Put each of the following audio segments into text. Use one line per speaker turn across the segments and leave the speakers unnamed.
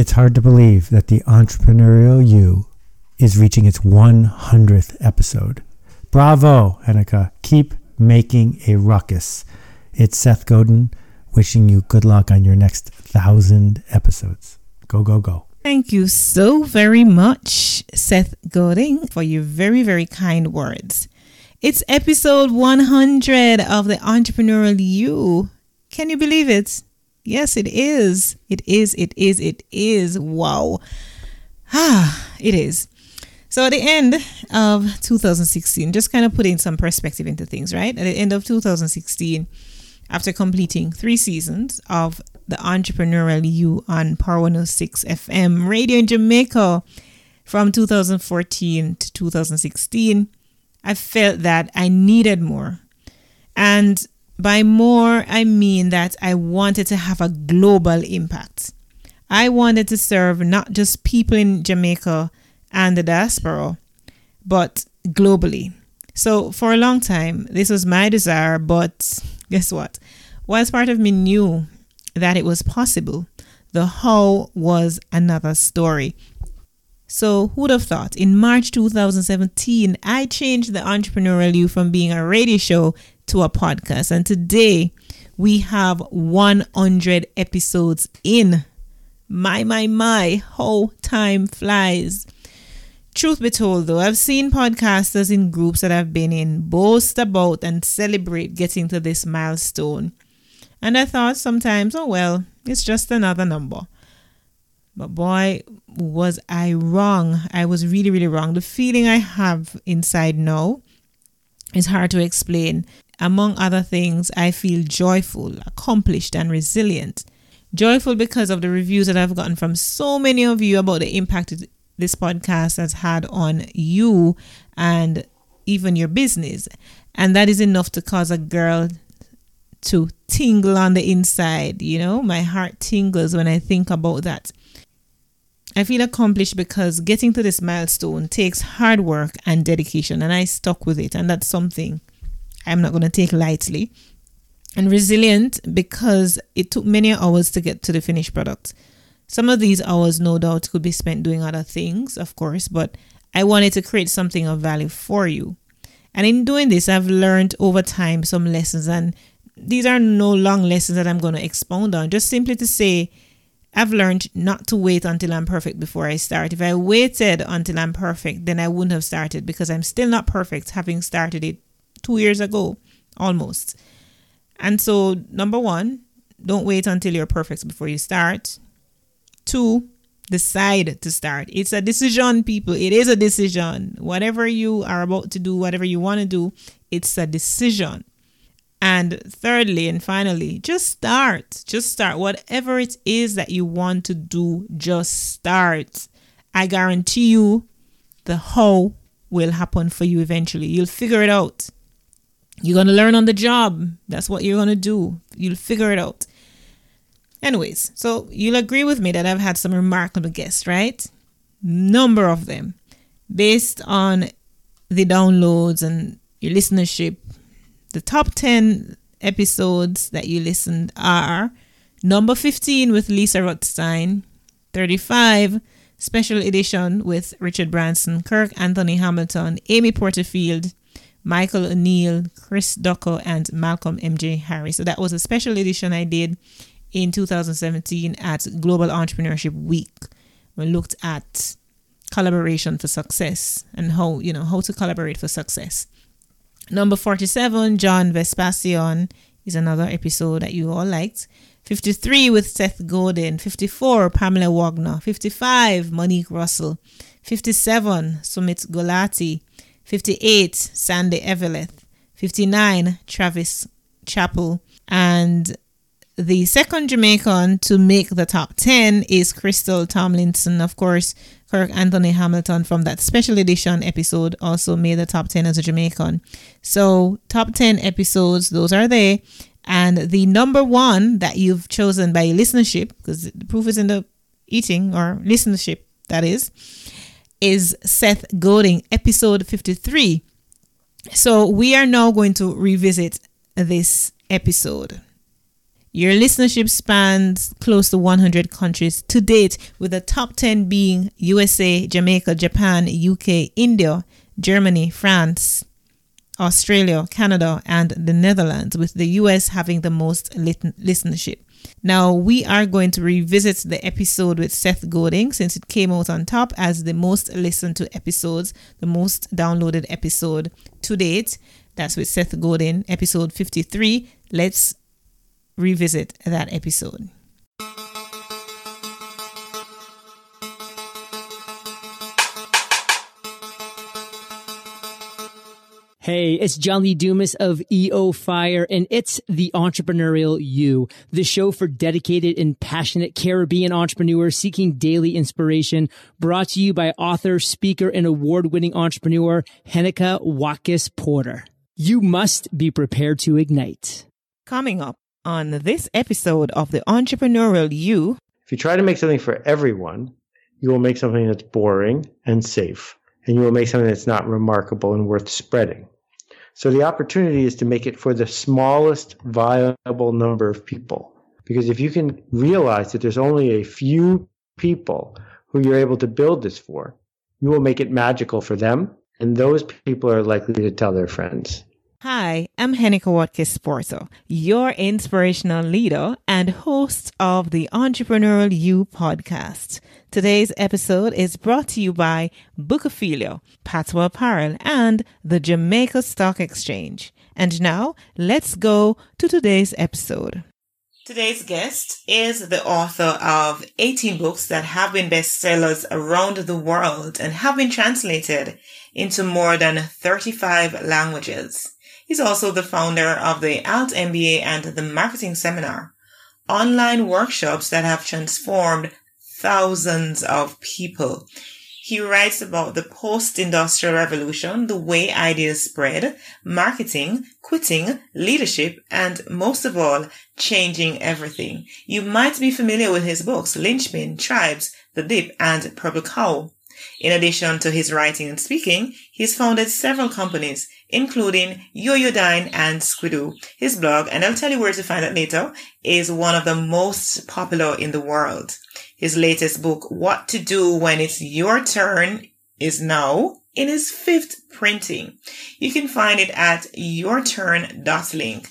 It's hard to believe that the entrepreneurial you is reaching its 100th episode. Bravo, Henneke. Keep making a ruckus. It's Seth Godin wishing you good luck on your next thousand episodes. Go, go, go.
Thank you so very much, Seth Godin, for your very, very kind words. It's episode 100 of the Entrepreneurial You. Can you believe it? Yes, it is. It is. It is. It is. Wow. Ah, it is. So at the end of 2016, just kind of putting some perspective into things, right? At the end of 2016, after completing three seasons of the Entrepreneurial You on Power 106 FM radio in Jamaica from 2014 to 2016, I felt that I needed more. And by more, I mean that I wanted to have a global impact. I wanted to serve not just people in Jamaica and the diaspora, but globally. So for a long time, this was my desire, but guess what? Whilst part of me knew that it was possible, the how was another story. So, who'd have thought? In March 2017, I changed the Entrepreneurial You from being a radio show to a podcast. And today we have 100 episodes in. My, my, my, how time flies. Truth be told, though, I've seen podcasters in groups that I've been in boast about and celebrate getting to this milestone. And I thought sometimes, oh well, it's just another number. But boy, was I wrong. I was really, really wrong. The feeling I have inside now is hard to explain. Among other things, I feel joyful, accomplished, and resilient. Joyful because of the reviews that I've gotten from so many of you about the impact this podcast has had on you and even your business. And that is enough to cause a girl to tingle on the inside. You know, my heart tingles when I think about that. I feel accomplished because getting to this milestone takes hard work and dedication, and I stuck with it. And that's something I'm not going to take lightly. And resilient because it took many hours to get to the finished product. Some of these hours, no doubt, could be spent doing other things, of course, but I wanted to create something of value for you. And in doing this, I've learned over time some lessons, and these are no long lessons that I'm going to expound on, just simply to say, I've learned not to wait until I'm perfect before I start. If I waited until I'm perfect, then I wouldn't have started because I'm still not perfect, having started it two years ago almost. And so, number one, don't wait until you're perfect before you start. Two, decide to start. It's a decision, people. It is a decision. Whatever you are about to do, whatever you want to do, it's a decision. And thirdly and finally, just start. Just start. Whatever it is that you want to do, just start. I guarantee you the how will happen for you eventually. You'll figure it out. You're going to learn on the job. That's what you're going to do. You'll figure it out. Anyways, so you'll agree with me that I've had some remarkable guests, right? Number of them. Based on the downloads and your listenership, the top 10 episodes that you listened are number 15 with Lisa Rothstein, 35 special edition with Richard Branson, Kirk Anthony Hamilton, Amy Porterfield, Michael O'Neill, Chris Ducker, and Malcolm MJ Harris. So that was a special edition I did in 2017 at Global Entrepreneurship Week. We looked at collaboration for success and how you know how to collaborate for success. Number 47, John Vespasian is another episode that you all liked. 53 with Seth Godin, 54 Pamela Wagner, 55 Monique Russell, 57 Sumit Golati, 58, Sandy Eveleth. 59, Travis Chappell. And the second Jamaican to make the top 10 is Crystal Tomlinson. Of course,
Kirk Anthony Hamilton from that special edition episode also made the top 10 as a Jamaican. So, top 10 episodes, those are there. And the number one that you've chosen by listenership, because the proof is in the eating or listenership, that is, is Seth Godin, episode 53. So we are now going to revisit this episode. Your listenership spans close to 100 countries to date, with the top 10 being USA, Jamaica, Japan, UK, India, Germany, France, Australia, Canada, and the Netherlands, with the US having the most listenership. Now, we are going to revisit the episode with Seth Godin since it came out on top as the most listened to episodes, the most downloaded episode to date. That's with Seth Godin, episode 53. Let's revisit that episode.
Hey, it's John Lee Dumas of EO Fire, and it's the Entrepreneurial You, the show for dedicated and passionate Caribbean entrepreneurs seeking daily inspiration, brought to you by author, speaker, and award-winning entrepreneur Henika Watkis Porter. You must be prepared to ignite.
Coming up on this episode of the Entrepreneurial You.
If you try to make something for everyone, you will make something that's boring and safe, and you will make something that's not remarkable and worth spreading. So the opportunity is to make it for the smallest viable number of people. Because if you can realize that there's only a few people who you're able to build this for, you will make it magical for them. And those people are likely to tell their friends.
Hi, I'm Henika Watkis Porter, your inspirational leader and host of the Entrepreneurial You podcast. Today's episode is brought to you by Bookophilia, Patois Apparel, and the Jamaica Stock Exchange. And now, let's go to today's episode. Today's guest is the author of 18 books that have been bestsellers around the world and have been translated into more than 35 languages. He's also the founder of the Alt MBA and the Marketing Seminar, online workshops that have transformed thousands of people. He writes about the post-industrial revolution, the way ideas spread, marketing, quitting, leadership, and most of all, changing everything. You might be familiar with his books, Linchpin, Tribes, The Dip, and Purple Cow. In addition to his writing and speaking, he's founded several companies, including Yoyodyne and Squidoo. His blog, and I'll tell you where to find it later, is one of the most popular in the world. His latest book, What to Do When It's Your Turn, is now in his fifth printing. You can find it at yourturn.link.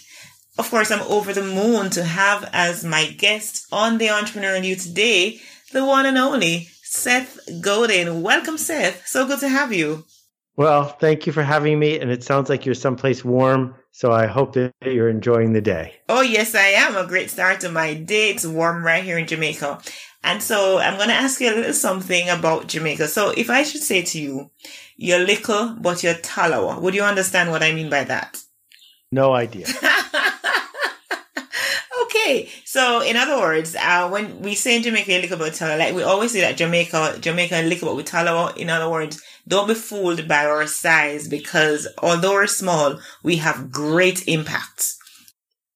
Of course, I'm over the moon to have as my guest on the Entrepreneur You today, the one and only Seth Godin. Welcome, Seth. So good to have you.
Well, thank you for having me. And it sounds like you're someplace warm. So I hope that you're enjoying the day.
Oh, yes, I am. A great start to my day. It's warm right here in Jamaica. And so I'm going to ask you a little something about Jamaica. So if I should say to you, you're little, but you're talawa, would you understand what I mean by that?
No idea.
Okay, so in other words, uh, when we say in Jamaica liquor about like we always say that Jamaica, Jamaica liquor about with talawa. In other words, don't be fooled by our size because although we're small, we have great impact.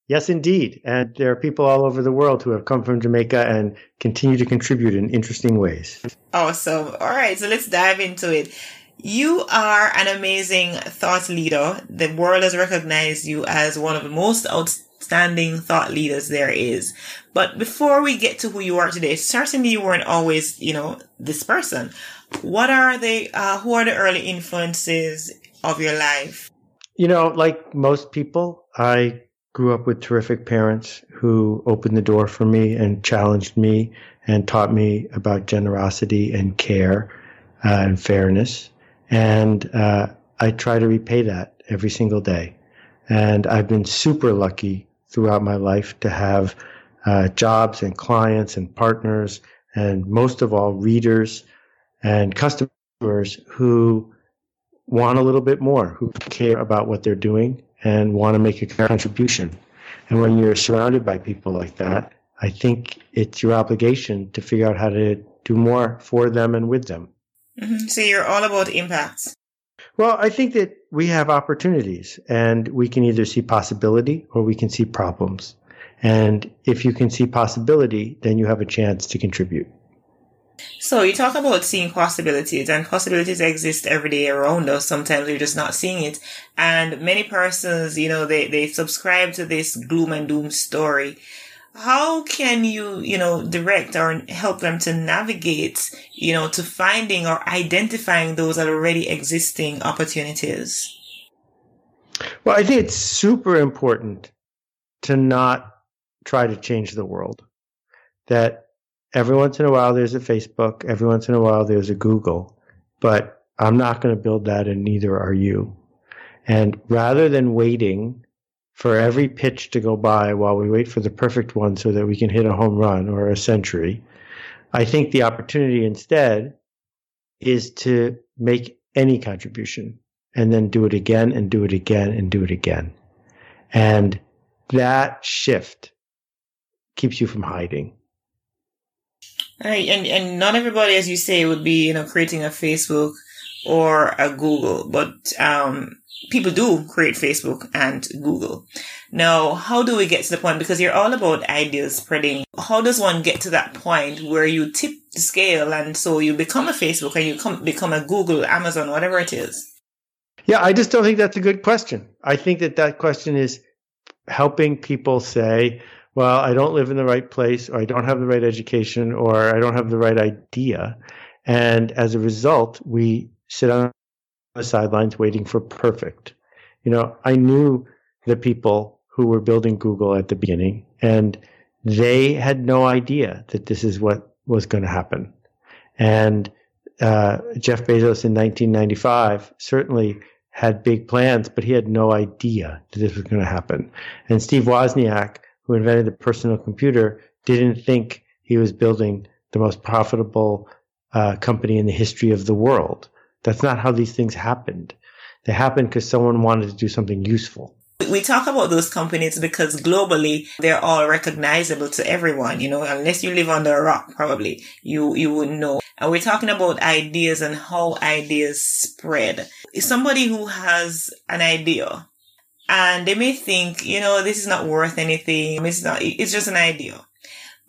Yes, indeed. And there are people all over the world who have come from Jamaica and continue to contribute in interesting ways.
Awesome. All right, so let's dive into it. You are an amazing thought leader. The world has recognized you as one of the most outstanding outstanding thought leaders there is. But before we get to who you are today, certainly you weren't always, you know, this person. What are the, uh, who are the early influences of your life?
You know, like most people, I grew up with terrific parents who opened the door for me and challenged me and taught me about generosity and care uh, and fairness. And uh, I try to repay that every single day. And I've been super lucky throughout my life to have uh, jobs and clients and partners, and most of all, readers and customers who want a little bit more, who care about what they're doing and want to make a contribution. And when you're surrounded by people like that, I think it's your obligation to figure out how to do more for them and with them.
Mm-hmm. So you're all about impact.
Well, I think that we have opportunities and we can either see possibility or we can see problems. And if you can see possibility, then you have a chance to contribute.
So you talk about seeing possibilities and possibilities exist every day around us. Sometimes we're just not seeing it. And many persons, you know, they, they subscribe to this gloom and doom story. How can you, you know, direct or help them to navigate, you know, to finding or identifying those already existing opportunities?
Well, I think it's super important to not try to change the world. That every once in a while there's a Facebook, every once in a while there's a Google, but I'm not going to build that and neither are you. And rather than waiting for every pitch to go by while we wait for the perfect one so that we can hit a home run or a century, I think the opportunity instead is to make any contribution and then do it again and do it again and do it again. And that shift keeps you from hiding.
Right, and and not everybody, as you say, would be you know creating a Facebook or a Google, but um, people do create Facebook and Google. Now, how do we get to the point? Because you're all about ideas spreading. How does one get to that point where you tip the scale and so you become a Facebook and you come, become a Google, Amazon, whatever it is?
Yeah, I just don't think that's a good question. I think that that question is helping people say, well, I don't live in the right place, or I don't have the right education, or I don't have the right idea. And as a result, we sit on the sidelines waiting for perfect. You know, I knew the people who were building Google at the beginning, and they had no idea that this is what was going to happen. And uh, Jeff Bezos in 1995 certainly had big plans, but he had no idea that this was going to happen. And Steve Wozniak who invented the personal computer didn't think he was building the most profitable uh, company in the history of the world. That's not how these things happened. They happened because someone wanted to do something useful.
We talk about those companies because globally they're all recognizable to everyone, you know, unless you live under a rock, probably you, you wouldn't know. And we're talking about ideas and how ideas spread. Somebody who has an idea and they may think, you know, this is not worth anything. It's not, it's just an idea.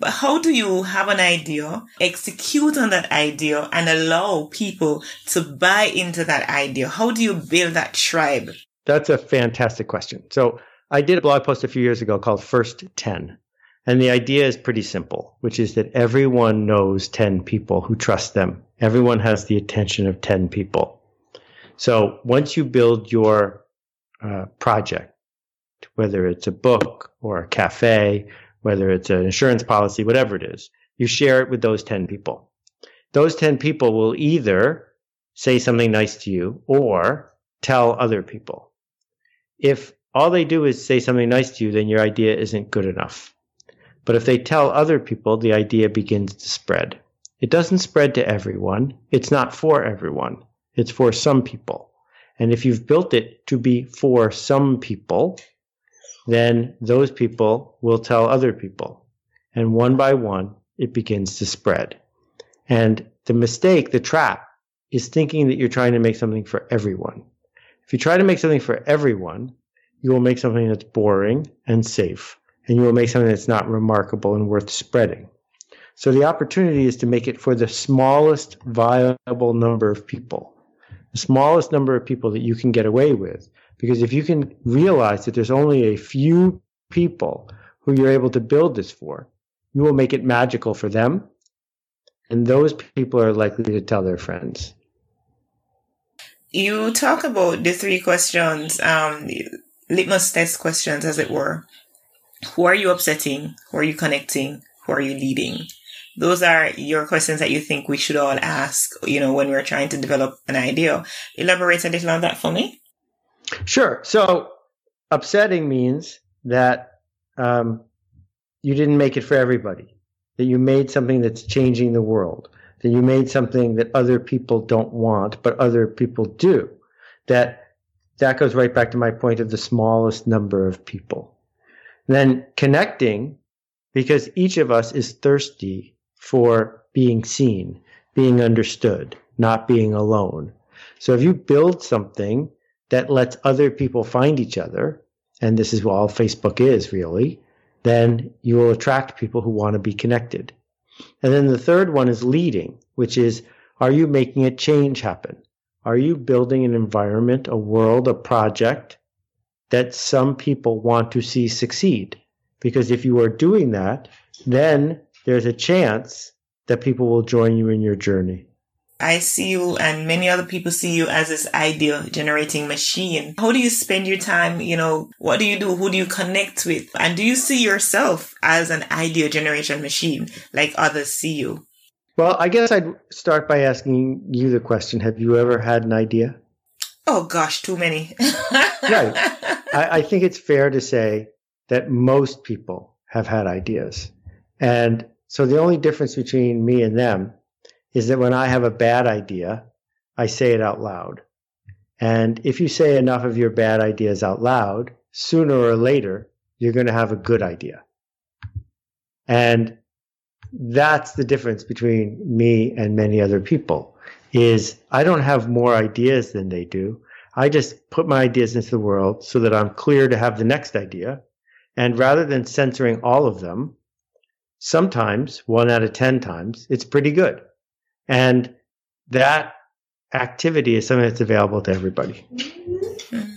But how do you have an idea, execute on that idea and allow people to buy into that idea? How do you build that tribe?
That's a fantastic question. So I did a blog post a few years ago called First 10. And the idea is pretty simple, which is that everyone knows 10 people who trust them. Everyone has the attention of 10 people. So once you build your uh, project, whether it's a book or a cafe, whether it's an insurance policy, whatever it is, you share it with those 10 people. Those 10 people will either say something nice to you or tell other people. If all they do is say something nice to you, then your idea isn't good enough. But if they tell other people, the idea begins to spread. It doesn't spread to everyone. It's not for everyone. It's for some people. And if you've built it to be for some people, then those people will tell other people. And one by one, it begins to spread. And the mistake, the trap, is thinking that you're trying to make something for everyone. If you try to make something for everyone, you will make something that's boring and safe, and you will make something that's not remarkable and worth spreading. So the opportunity is to make it for the smallest viable number of people the smallest number of people that you can get away with. Because if you can realize that there's only a few people who you're able to build this for, you will make it magical for them. And those people are likely to tell their friends.
You talk about the three questions, um, litmus test questions, as it were. Who are you upsetting? Who are you connecting? Who are you leading? those are your questions that you think we should all ask, you know, when we're trying to develop an idea. Elaborate a little on that for me.
Sure. So upsetting means that um, you didn't make it for everybody, that you made something that's changing the world, that you made something that other people don't want, but other people do. That that goes right back to my point of the smallest number of people. then connecting, because each of us is thirsty for being seen, being understood, not being alone. So if you build something that lets other people find each other, and this is what all Facebook is really, then you will attract people who want to be connected. And then the third one is leading, which is are you making a change happen? Are you building an environment, a world, a project that some people want to see succeed? Because if you are doing that, then there's a chance that people will join you in your journey.
I see you and many other people see you as this idea generating machine. How do you spend your time? You know, what do you do? Who do you connect with? And do you see yourself as an idea generation machine like others see you?
Well, I guess I'd start by asking you the question Have you ever had an idea?
Oh, gosh, too many.
right. I, I think it's fair to say that most people have had ideas. And so the only difference between me and them is that when I have a bad idea, I say it out loud. And if you say enough of your bad ideas out loud, sooner or later, you're going to have a good idea. And that's the difference between me and many other people is I don't have more ideas than they do. I just put my ideas into the world so that I'm clear to have the next idea. And rather than censoring all of them, sometimes one out of 10 times, it's pretty good. And that activity is something that's available to everybody. Mm-hmm.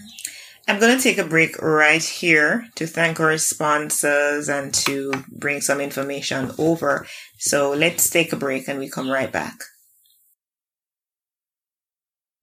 I'm going to take a break right here to thank our sponsors and to bring some information over. So let's take a break and we come right back.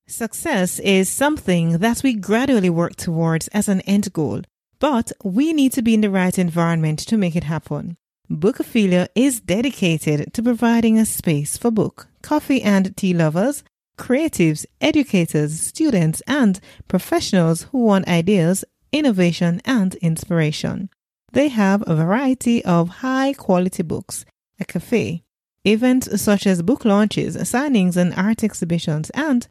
Success is something that we gradually work towards as an end goal, but we need to be in the right environment to make it happen. Bookophilia is dedicated to providing a space for book, coffee, and tea lovers, creatives, educators, students, and professionals who want ideas, innovation, and inspiration. They have a variety of high quality books, a cafe, events such as book launches, signings, and art exhibitions, and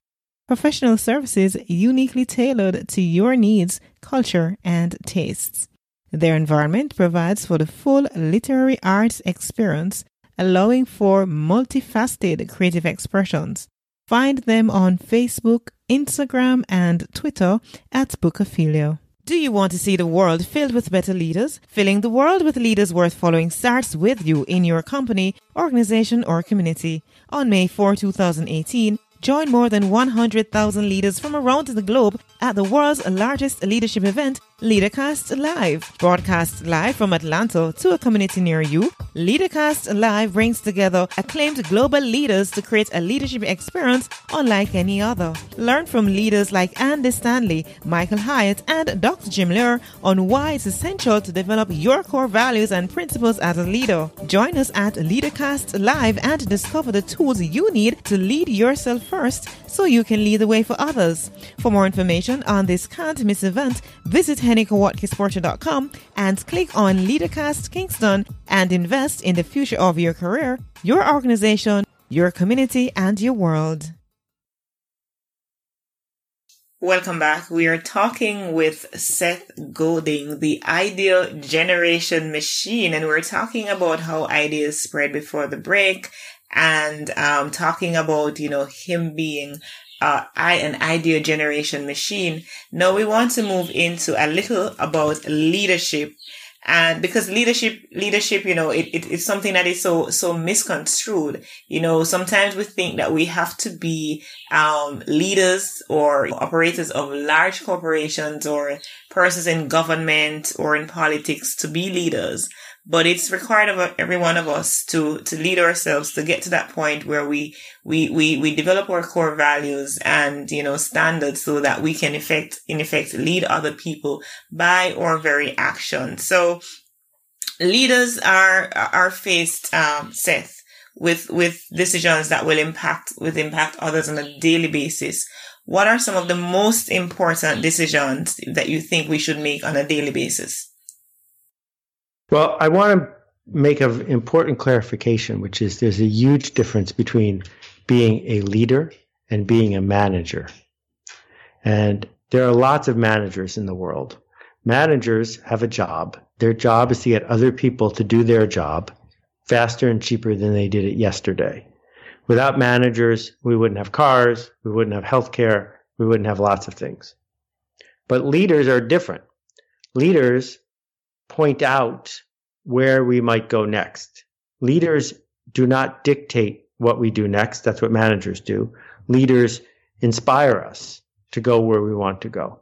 professional services uniquely tailored to your needs, culture, and tastes. Their environment provides for the full literary arts experience, allowing for multifaceted creative expressions. Find them on Facebook, Instagram, and Twitter at Bookophilia. Do you want to see the world filled with better leaders? Filling the world with leaders worth following starts with you in your company, organization, or community. On May 4, 2018, Join more than 100,000 leaders from around the globe at the world's largest leadership event, LeaderCast Live. Broadcast live from Atlanta to a community near you, LeaderCast Live brings together acclaimed global leaders to create a leadership experience unlike any other. Learn from leaders like Andy Stanley, Michael Hyatt, and Dr. Jim Loehr on why it's essential to develop your core values and principles as a leader. Join us at LeaderCast Live and discover the tools you need to lead yourself first so you can lead the way for others. For more information on this can't miss event, visit hennikawatkisporter.com and click on LeaderCast Kingston and invest in the future of your career, your organization, your community, and your world. Welcome back. We are talking with Seth Godin, the idea generation machine, and we're talking about how ideas spread before the break and um, talking about you know him being uh, I, an idea generation machine. Now we want to move into a little about leadership. And because leadership, leadership, you know, it, it, it's something that is so, so misconstrued. You know, sometimes we think that we have to be, um, leaders or operators of large corporations or persons in government or in politics to be leaders but it's required of every one of us to to lead ourselves to get to that point where we we we we develop our core values and you know standards so that we can effect in effect lead other people by our very action. So leaders are are faced um seth with with decisions that will impact will impact others on a daily basis. What are some of the most important decisions that you think we should make on a daily basis
well, I want to make an important clarification, which is there's a huge difference between being a leader and being a manager. And there are lots of managers in the world. Managers have a job. Their job is to get other people to do their job faster and cheaper than they did it yesterday. Without managers, we wouldn't have cars, we wouldn't have healthcare, we wouldn't have lots of things. But leaders are different. Leaders point out where we might go next. Leaders do not dictate what we do next. That's what managers do. Leaders inspire us to go where we want to go.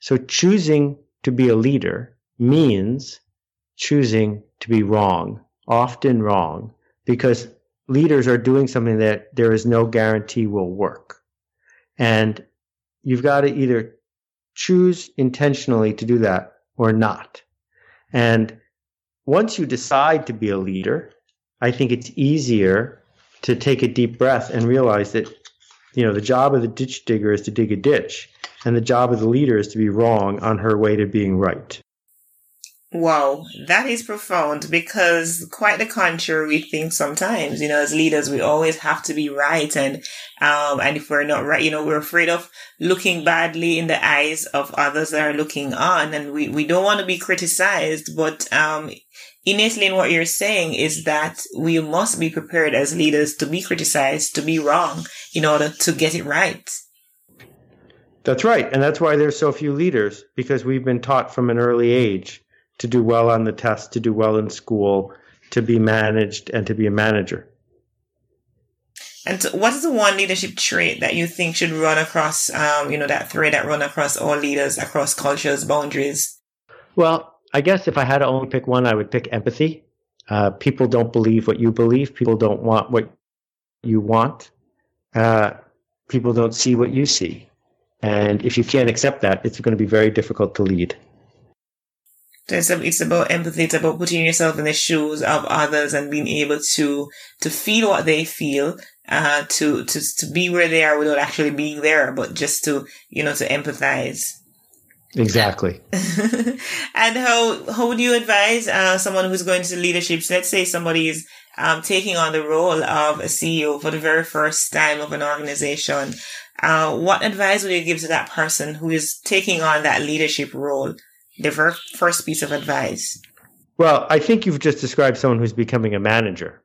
So choosing to be a leader means choosing to be wrong, often wrong, because leaders are doing something that there is no guarantee will work. And you've got to either choose intentionally to do that or not. And once you decide to be a leader, I think it's easier to take a deep breath and realize that, you know, the job of the ditch digger is to dig a ditch, and the job of the leader is to be wrong on her way to being right.
Wow, that is profound because quite the contrary we think sometimes, you know, as leaders, we always have to be right. And, um, and if we're not right, you know, we're afraid of looking badly in the eyes of others that are looking on and we, we don't want to be criticized. But, um, innately in what you're saying is that we must be prepared as leaders to be criticized, to be wrong in order to get it right.
That's right. And that's why there's so few leaders because we've been taught from an early age to do well on the test, to do well in school, to be managed, and to be a manager.
And what is the one leadership trait that you think should run across, um, you know, that thread that run across all leaders, across cultures, boundaries?
Well, I guess if I had to only pick one, I would pick empathy. Uh, people don't believe what you believe. People don't want what you want. Uh, people don't see what you see. And if you can't accept that, it's going to be very difficult to lead.
It's, it's about empathy. It's about putting yourself in the shoes of others and being able to, to feel what they feel, uh, to, to, to be where they are without actually being there, but just to, you know, to empathize.
Exactly.
and how, how would you advise, uh, someone who's going to leadership? So let's say somebody is, um, taking on the role of a CEO for the very first time of an organization. Uh, what advice would you give to that person who is taking on that leadership role? The first piece of advice?
Well, I think you've just described someone who's becoming a manager.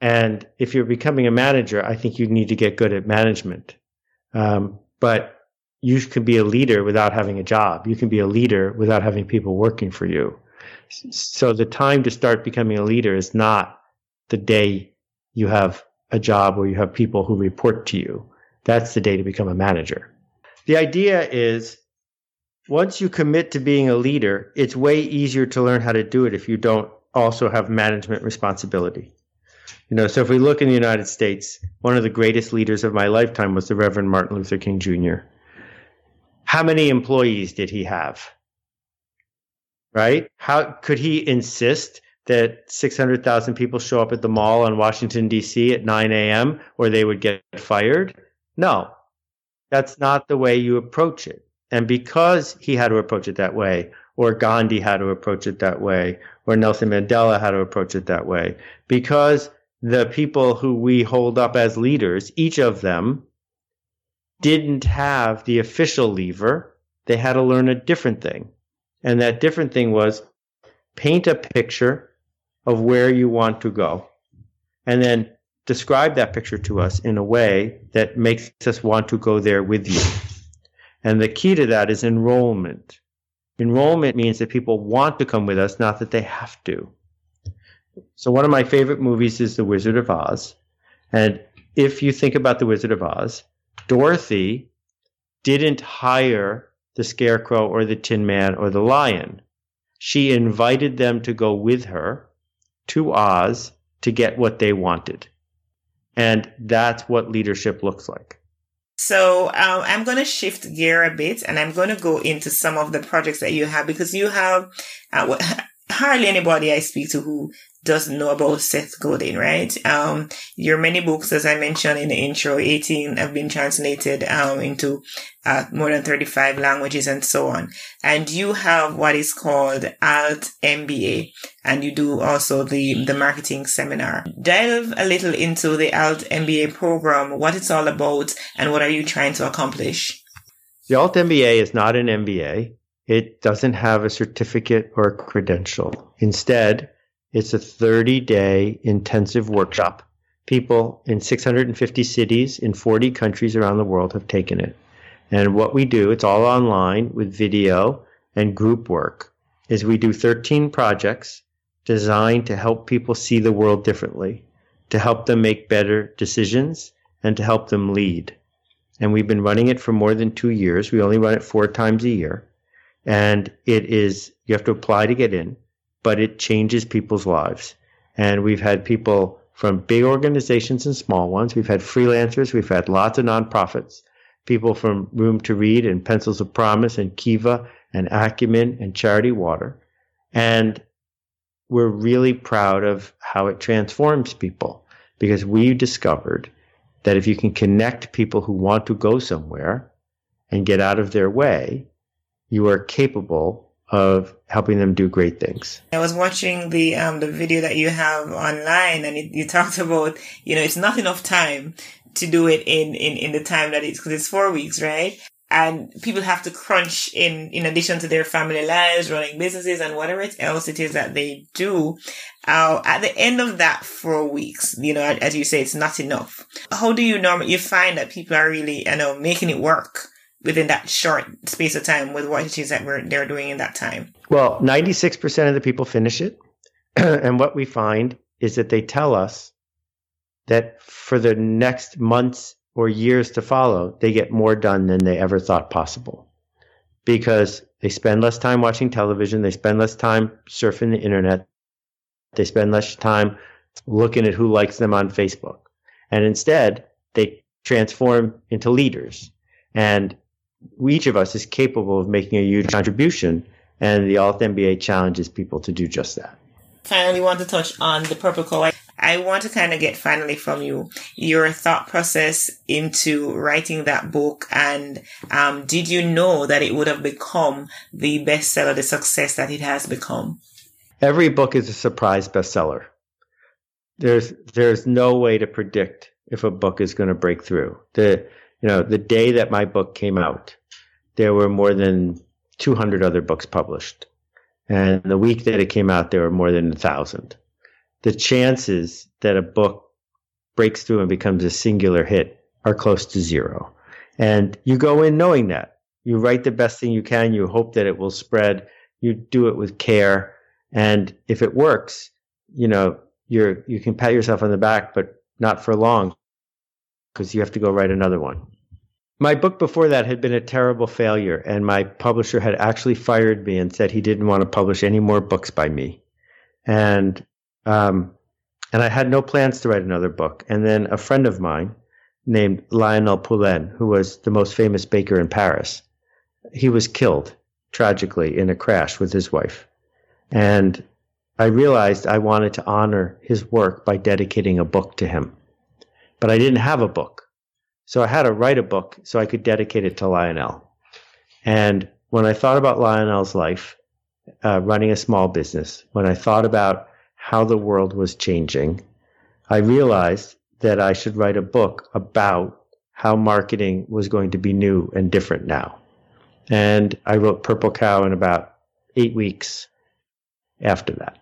And if you're becoming a manager, I think you need to get good at management. Um, but you can be a leader without having a job. You can be a leader without having people working for you. So the time to start becoming a leader is not the day you have a job where you have people who report to you. That's the day to become a manager. The idea is once you commit to being a leader, it's way easier to learn how to do it if you don't also have management responsibility. You know, so if we look in the United States, one of the greatest leaders of my lifetime was the Reverend Martin Luther King Jr. How many employees did he have? Right? How could he insist that 600,000 people show up at the mall on Washington, D.C. at 9 a.m. or they would get fired? No, that's not the way you approach it. And because he had to approach it that way, or Gandhi had to approach it that way, or Nelson Mandela had to approach it that way, because the people who we hold up as leaders, each of them didn't have the official lever. They had to learn a different thing. And that different thing was paint a picture of where you want to go and then describe that picture to us in a way that makes us want to go there with you. And the key to that is enrollment. Enrollment means that people want to come with us, not that they have to. So one of my favorite movies is The Wizard of Oz. And if you think about The Wizard of Oz, Dorothy didn't hire the Scarecrow or the Tin Man or the Lion. She invited them to go with her to Oz to get what they wanted. And that's what leadership looks like.
So um, I'm going to shift gear a bit and I'm going to go into some of the projects that you have because you have uh, hardly anybody I speak to who doesn't know about Seth Godin, right? Um, your many books, as I mentioned in the intro, 18 have been translated, um, into, uh, more than 35 languages and so on. And you have what is called Alt MBA and you do also the, the marketing seminar. Delve a little into the Alt MBA program, what it's all about and what are you trying to accomplish?
The Alt MBA is not an MBA. It doesn't have a certificate or a credential. Instead, it's a 30 day intensive workshop People in 650 cities in 40 countries around the world have taken it. And what we do, it's all online with video and group work, is we do 13 projects designed to help people see the world differently, to help them make better decisions, and to help them lead. And we've been running it for more than two years. We only run it four times a year. And it is, you have to apply to get in, but it changes people's lives. And we've had people from big organizations and small ones. We've had freelancers. We've had lots of nonprofits, people from Room to Read and Pencils of Promise and Kiva and Acumen and Charity Water. And we're really proud of how it transforms people because we discovered that if you can connect people who want to go somewhere and get out of their way, you are capable of helping them do great things.
I was watching the um, the video that you have online, and it, you talked about you know it's not enough time to do it in in in the time that it's because it's four weeks, right? and people have to crunch in in addition to their family lives running businesses and whatever else it is that they do uh, at the end of that four weeks you know as you say it's not enough how do you normally you find that people are really you know making it work within that short space of time with what it is that we're, they're doing in that time
well 96% of the people finish it and what we find is that they tell us that for the next months or years to follow, they get more done than they ever thought possible because they spend less time watching television, they spend less time surfing the internet, they spend less time looking at who likes them on Facebook. And instead, they transform into leaders. And each of us is capable of making a huge contribution. And the Alt MBA challenges people to do just that.
Finally, want to touch on the Purple Cow. I want to kind of get finally from you your thought process into writing that book. And um, did you know that it would have become the bestseller, the success that it has become?
Every book is a surprise bestseller. There's there's no way to predict if a book is going to break through. The you know the day that my book came out, there were more than 200 other books published, and the week that it came out, there were more than a thousand the chances that a book breaks through and becomes a singular hit are close to zero. And you go in knowing that. You write the best thing you can. You hope that it will spread. You do it with care. And if it works, you know, you're, you can pat yourself on the back, but not for long because you have to go write another one. My book before that had been a terrible failure, and my publisher had actually fired me and said he didn't want to publish any more books by me. And um, and I had no plans to write another book. And then a friend of mine named Lionel Poilâne, who was the most famous baker in Paris, he was killed tragically in a crash with his wife. And I realized I wanted to honor his work by dedicating a book to him. But I didn't have a book. So I had to write a book so I could dedicate it to Lionel. And when I thought about Lionel's life, uh, running a small business, when I thought about how the world was changing, I realized that I should write a book about how marketing was going to be new and different now. And I wrote Purple Cow in about eight weeks after that.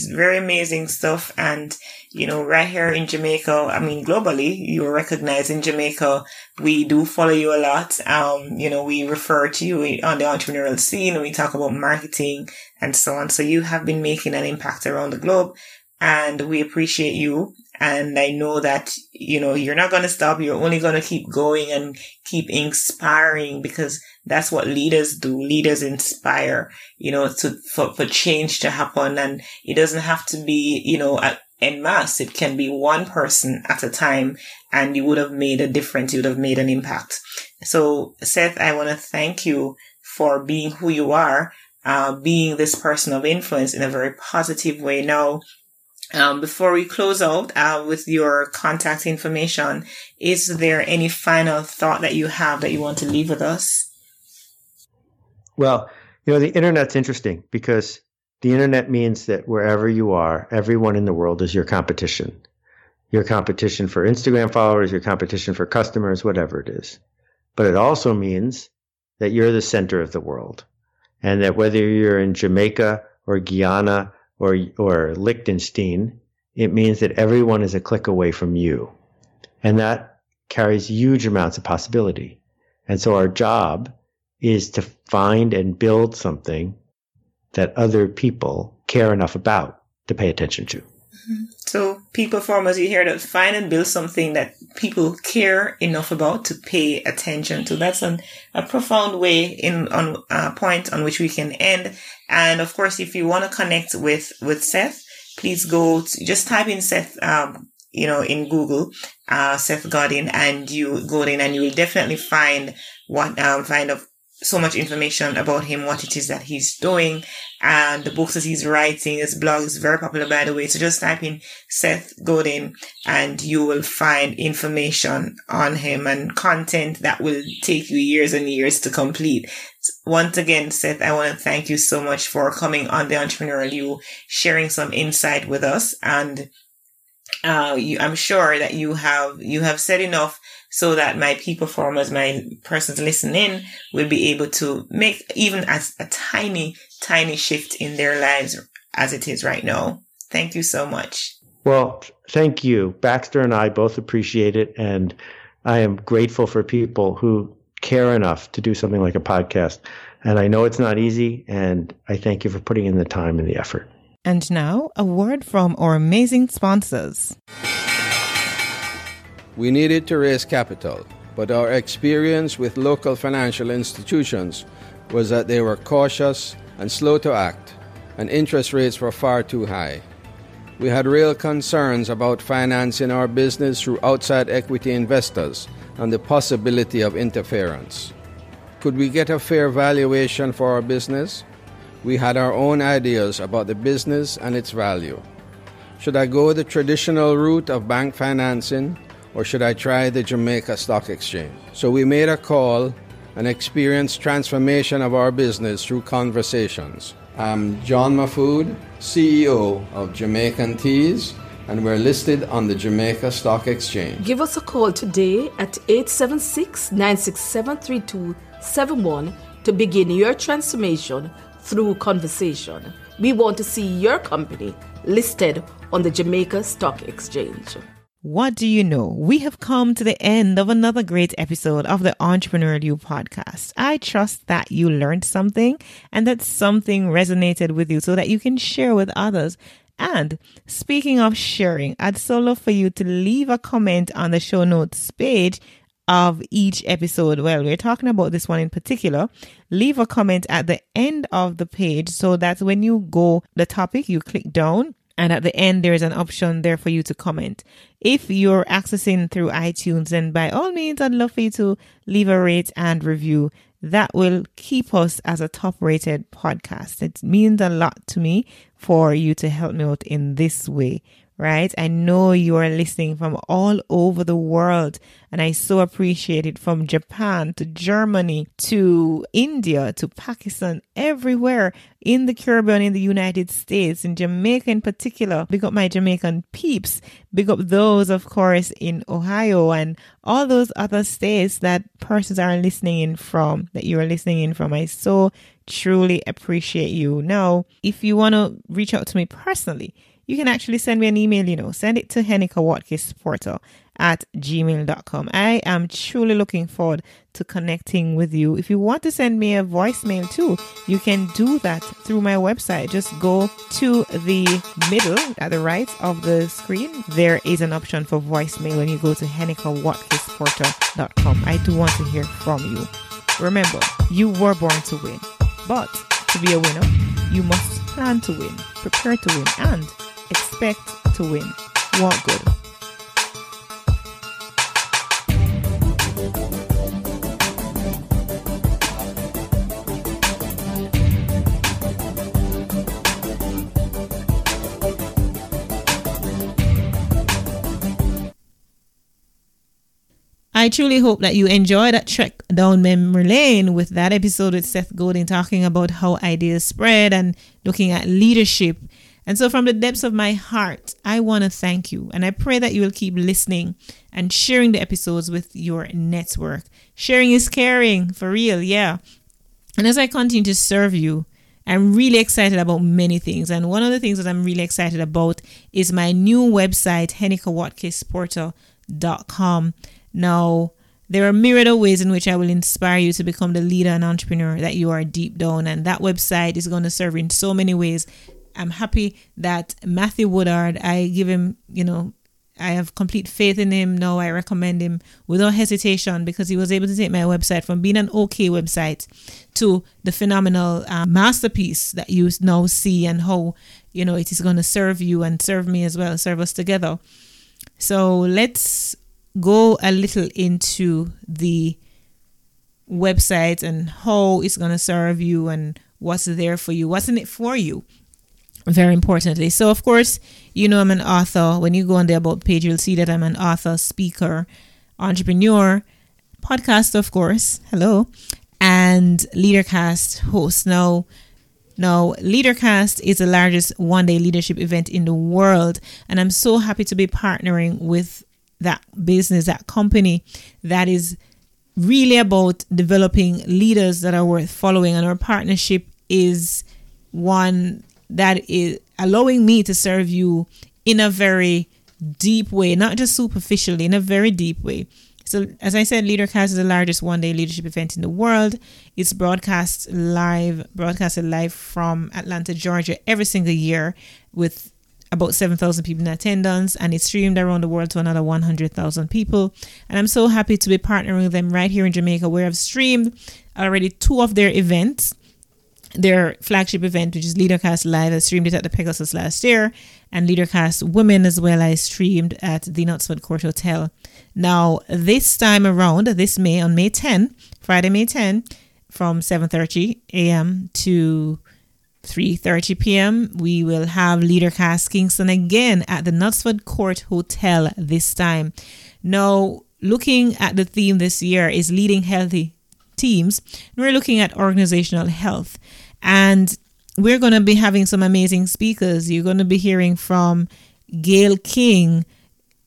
Very amazing stuff. And, you know, right here in Jamaica, I mean, globally, you're recognized in Jamaica. We do follow you a lot. Um, you know, we refer to you on the entrepreneurial scene and we talk about marketing and so on. So you have been making an impact around the globe and we appreciate you. And I know that, you know, you're not going to stop. You're only going to keep going and keep inspiring because that's what leaders do. Leaders inspire, you know, to, for, for change to happen. And it doesn't have to be, you know, en masse. It can be one person at a time and you would have made a difference. You would have made an impact. So Seth, I want to thank you for being who you are, uh, being this person of influence in a very positive way. Now, um, before we close out uh, with your contact information, is there any final thought that you have that you want to leave with us?
Well, you know, the internet's interesting because the internet means that wherever you are, everyone in the world is your competition. Your competition for Instagram followers, your competition for customers, whatever it is. But it also means that you're the center of the world and that whether you're in Jamaica or Guyana or or Liechtenstein it means that everyone is a click away from you. And that carries huge amounts of possibility. And so our job is to find and build something that other people care enough about to pay attention to.
So, peak performers, you hear that find and build something that people care enough about to pay attention to. That's an, a profound way in on a point on which we can end. And of course, if you want to connect with with Seth, please go to, just type in Seth. Um, you know, in Google, uh, Seth Godin, and you go in and you will definitely find what, um, find of so much information about him, what it is that he's doing, and the books that he's writing. His blog is very popular, by the way. So just type in Seth Godin and you will find information on him and content that will take you years and years to complete. Once again, Seth, I want to thank you so much for coming on the Entrepreneurial You, sharing some insight with us. And uh, you, I'm sure that you have, you have said enough so that my peak performers, my persons listening will be able to make even as a tiny, tiny shift in their lives as it is right now. Thank you so much.
Well, thank you. Baxter and I both appreciate it. And I am grateful for people who care enough to do something like a podcast. And I know it's not easy. And I thank you for putting in the time and the effort.
And now, a word from our amazing sponsors.
We needed to raise capital, but our experience with local financial institutions was that they were cautious and slow to act, and interest rates were far too high. We had real concerns about financing our business through outside equity investors and the possibility of interference. Could we get a fair valuation for our business? We had our own ideas about the business and its value. Should I go the traditional route of bank financing or should I try the Jamaica Stock Exchange? So we made a call and experienced transformation of our business through conversations. I'm John Mahfood, CEO of Jamaican Teas, and we're listed on the Jamaica Stock Exchange.
Give us a call today at 876 967 3271 to begin your transformation through conversation. We want to see your company listed on the Jamaica Stock Exchange.
What do you know? We have come to the end of another great episode of the Entrepreneurial You podcast. I trust that you learned something and that something resonated with you so that you can share with others. And speaking of sharing, I'd so love for you to leave a comment on the show notes page of each episode. Well, we're talking about this one in particular. Leave a comment at the end of the page so that when you go the topic, you click down and at the end, there is an option there for you to comment. If you're accessing through iTunes, then by all means, I'd love for you to leave a rate and review. That will keep us as a top rated podcast. It means a lot to me for you to help me out in this way right? I know you are listening from all over the world, and I so appreciate it from Japan to Germany to India to Pakistan, everywhere in the Caribbean, in the United States, in Jamaica in particular. Big up my Jamaican peeps. Big up those, of course, in Ohio and all those other states that persons are listening in from, that you are listening in from. I so truly appreciate you. Now, if you want to reach out to me personally, you can actually send me an email, you know, send it to Henika Watkis Porter at gmail.com. I am truly looking forward to connecting with you. If you want to send me a voicemail too, you can do that through my website. Just go to the middle at the right of the screen. There is an option for voicemail when you go to henikawatkisporter.com. I do want to hear from you. Remember, you were born to win, but to be a winner, you must plan to win, prepare to win, and expect to win. What good? I truly hope that you enjoyed that trek down memory lane with that episode with Seth Godin talking about how ideas spread and looking at leadership and so, from the depths of my heart, I want to thank you. And I pray that you will keep listening and sharing the episodes with your network. Sharing is caring, for real, yeah. And as I continue to serve you I'm really excited about many things. And one of the things that I'm really excited about is my new website, henikawatkisporter.com. Now, there are myriad of ways in which I will inspire you to become the leader and entrepreneur that you are deep down. And that website is going to serve in so many ways. I'm happy that Matthew Woodard, I give him, you know, I have complete faith in him. Now I recommend him without hesitation because he was able to take my website from being an okay website to the phenomenal uh, masterpiece that you now see and how, you know, it is going to serve you and serve me as well, serve us together. So let's go a little into the website and how it's going to serve you and what's there for you, what's in it for you. Very importantly. So, of course, you know I'm an author. When you go on the About page, you'll see that I'm an author, speaker, entrepreneur, podcaster, of course. Hello. And LeaderCast host. Now, now, LeaderCast is the largest one day leadership event in the world. And I'm so happy to be partnering with that business, that company that is really about developing leaders that are worth following. And our partnership is one that is allowing me to serve you in a very deep way, not just superficially, in a very deep way. So, as I said, LeaderCast is the largest one day leadership event in the world. It's broadcast live, broadcasted live from Atlanta, Georgia, every single year with about 7,000 people in attendance and it's streamed around the world to another 100,000 people. And I'm so happy to be partnering with them right here in Jamaica where I've streamed already two of their events. Their flagship event, which is LeaderCast Live, I streamed it at the Pegasus last year, and LeaderCast Women as well. I streamed at the Knutsford Court Hotel. Now, this time around, this May, on May 10, Friday, May 10, from 7.30 a.m. to 3:30 p.m. we will have LeaderCast Kingston again at the Knutsford Court Hotel this time. Now, looking at the theme this year is leading healthy teams. We're looking at organizational health and we're going to be having some amazing speakers. You're going to be hearing from Gayle King,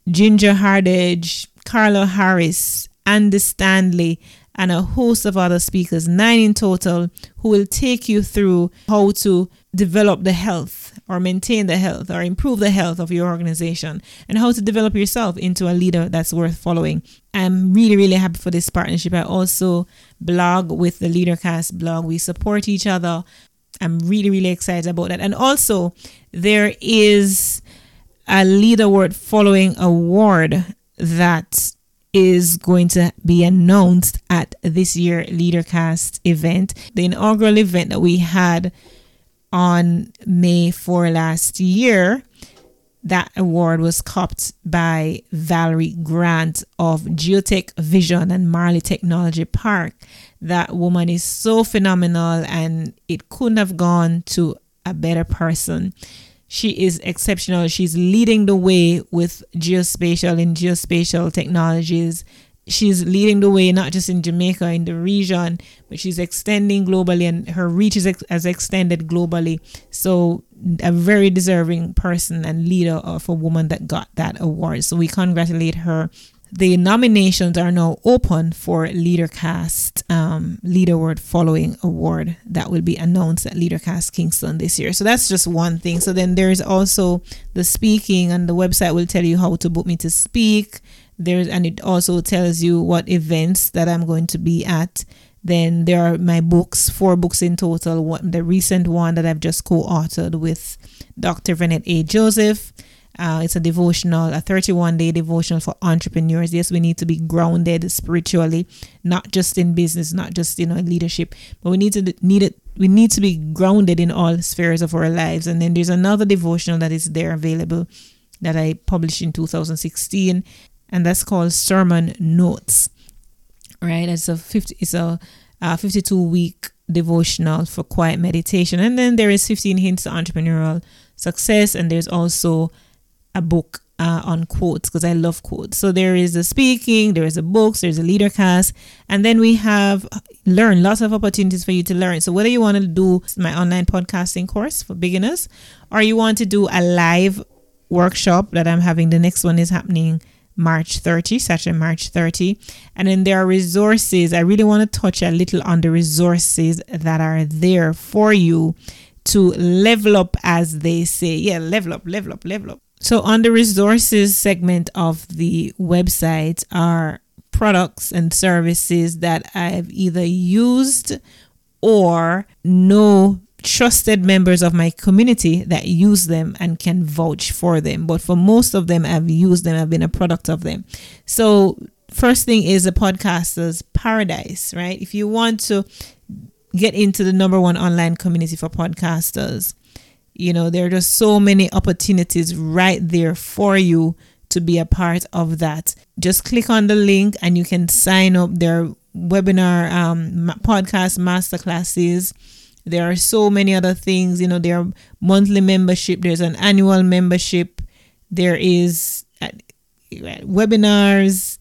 Ginger Hardage, Carla Harris, Andy Stanley, and a host of other speakers, nine in total, who will take you through how to develop the health or maintain the health or improve the health of your organization and how to develop yourself into a leader that's worth following. I'm really, really happy for this partnership. I also blog with the LeaderCast blog. We support each other. I'm really, really excited about that. And also, there is a Leader Worth Following award that is going to be announced at this year LeaderCast event. The inaugural event that we had on May 4 last year, that award was copped by Valerie Grant of Geotech Vision and Marley Technology Park. That woman is so phenomenal and it couldn't have gone to a better person. She is exceptional. She's leading the way with geospatial and geospatial technologies. She's leading the way not just in Jamaica, in the region, but she's extending globally and her reach is ex- has extended globally. So, a very deserving person and leader of a woman that got that award. So, we congratulate her the nominations are now open for LeaderCast um, Leader Worth Following Award that will be announced at LeaderCast Kingston this year. So that's just one thing. So then there's also the speaking, and the website will tell you how to book me to speak. There's and it also tells you what events that I'm going to be at. Then there are my books, four books in total. What the recent one that I've just co-authored with Dr. Vanette A. Joseph uh, it's a devotional, a 31 day devotional for entrepreneurs. Yes, we need to be grounded spiritually, not just in business, not just you know in leadership, but we need to need it. We need to be grounded in all spheres of our lives. And then there's another devotional that is there available that I published in 2016, and that's called Sermon Notes. Right, it's a 50. It's a uh, 52 week devotional for quiet meditation, and then there is 15 hints to entrepreneurial success, and there's also a book uh, on quotes because I love quotes. So there is a speaking, there is a books, there's a leader cast. and then we have learn lots of opportunities for you to learn. So whether you want to do my online podcasting course for beginners, or you want to do a live workshop that I'm having, the next one is happening March 30, Saturday, March 30. And then there are resources. I really want to touch a little on the resources that are there for you to level up, as they say. Yeah, level up, level up, level up. So, on the resources segment of the website are products and services that I've either used or know trusted members of my community that use them and can vouch for them. But for most of them, I've used them, I've been a product of them. So, first thing is a podcaster's paradise, right? If you want to get into the number one online community for podcasters, you know, there are just so many opportunities right there for you to be a part of that. Just click on the link and you can sign up their webinar um, podcast masterclasses there are so many other things. You know, there are monthly membership, there's an annual membership, there is uh, webinars,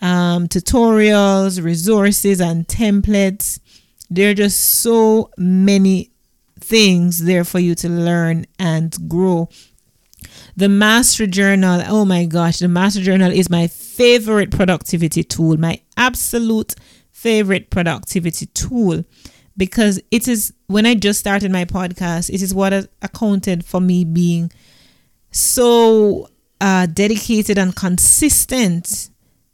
um, tutorials, resources, and templates. There are just so many things there for you to learn and grow. The Mastery Journal, oh my gosh, the Mastery Journal is my favorite productivity tool, my absolute favorite productivity tool because it is when I just started my podcast, it is what accounted for me being so uh, dedicated and consistent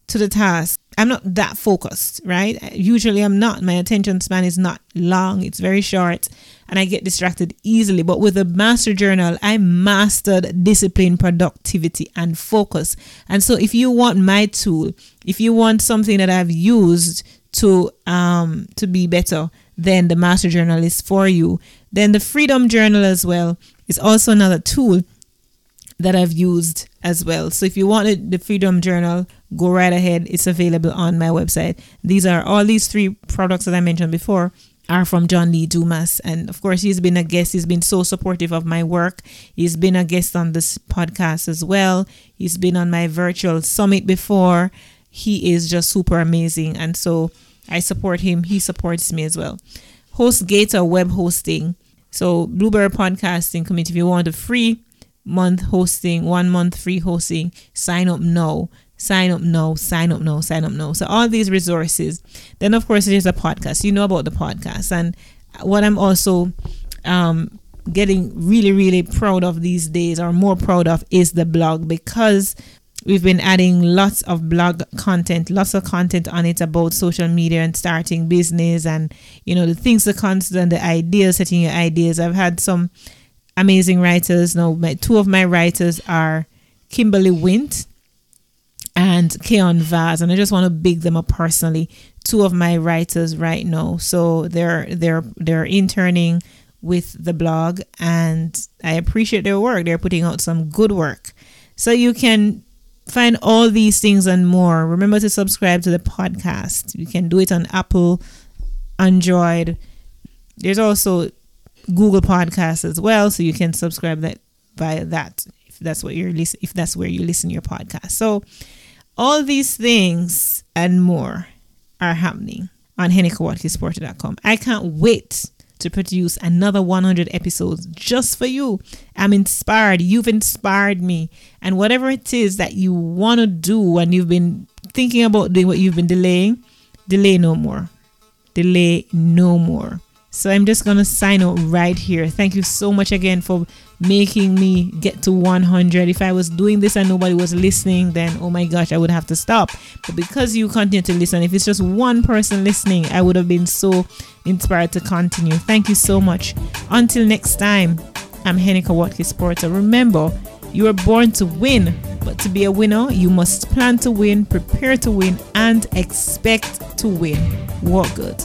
to the task. I'm not that focused, right? Usually I'm not. My attention span is not long, it's very short, and I get distracted easily. But with the Mastery Journal, I mastered discipline, productivity, and focus. And so if you want my tool, if you want something that I've used to um to be better, than the master journalist for you. Then the freedom journal as well is also another tool that I've used as well. So if you wanted the freedom journal, go right ahead. It's available on my website. These are all these three products that I mentioned before are from John Lee Dumas. And of course, he's been a guest. He's been so supportive of my work. He's been a guest on this podcast as well. He's been on my virtual summit before. He is just super amazing. And so I support him. He supports me as well. HostGator web hosting. So Blubrry Podcasting Committee. If you want a free month hosting, one month free hosting, sign up now. Sign up now, sign up now, sign up now. So all these resources. Then of course there's a podcast. You know about the podcast. And what I'm also um, getting really, really proud of these days or more proud of is the blog because We've been adding lots of blog content, lots of content on it about social media and starting business and, you know, the things, the constant, the ideas, setting your ideas. I've had some amazing writers. Now, my two of my writers are Kimberly Wint and Keon Vaz, and I just want to big them up personally. Two of my writers right now, so they're they're they're interning with the blog, and I appreciate their work. They're putting out some good work, so you can find all these things and more. Remember to subscribe to the podcast. You can do it on Apple, Android. There's also Google Podcasts as well, so you can subscribe that via that if that's what you're listen if that's where you listen your podcast. So all these things and more are happening on HenikaWatkisporter.com. I can't wait to produce another 100 episodes just for you. I'm inspired. You've inspired me. And whatever it is that you want to do and you've been thinking about doing what you've been delaying, delay no more. Delay no more. So I'm just going to sign out right here. Thank you so much again for making me get to 100. If I was doing this and nobody was listening, then oh my gosh, I would have to stop. But because you continue to listen, if it's just one person listening, I would have been so inspired to continue. Thank you so much. Until next time, I'm Henika Watkis Porter. Remember, you were born to win, but to be a winner, you must plan to win, prepare to win, and expect to win. Walk good.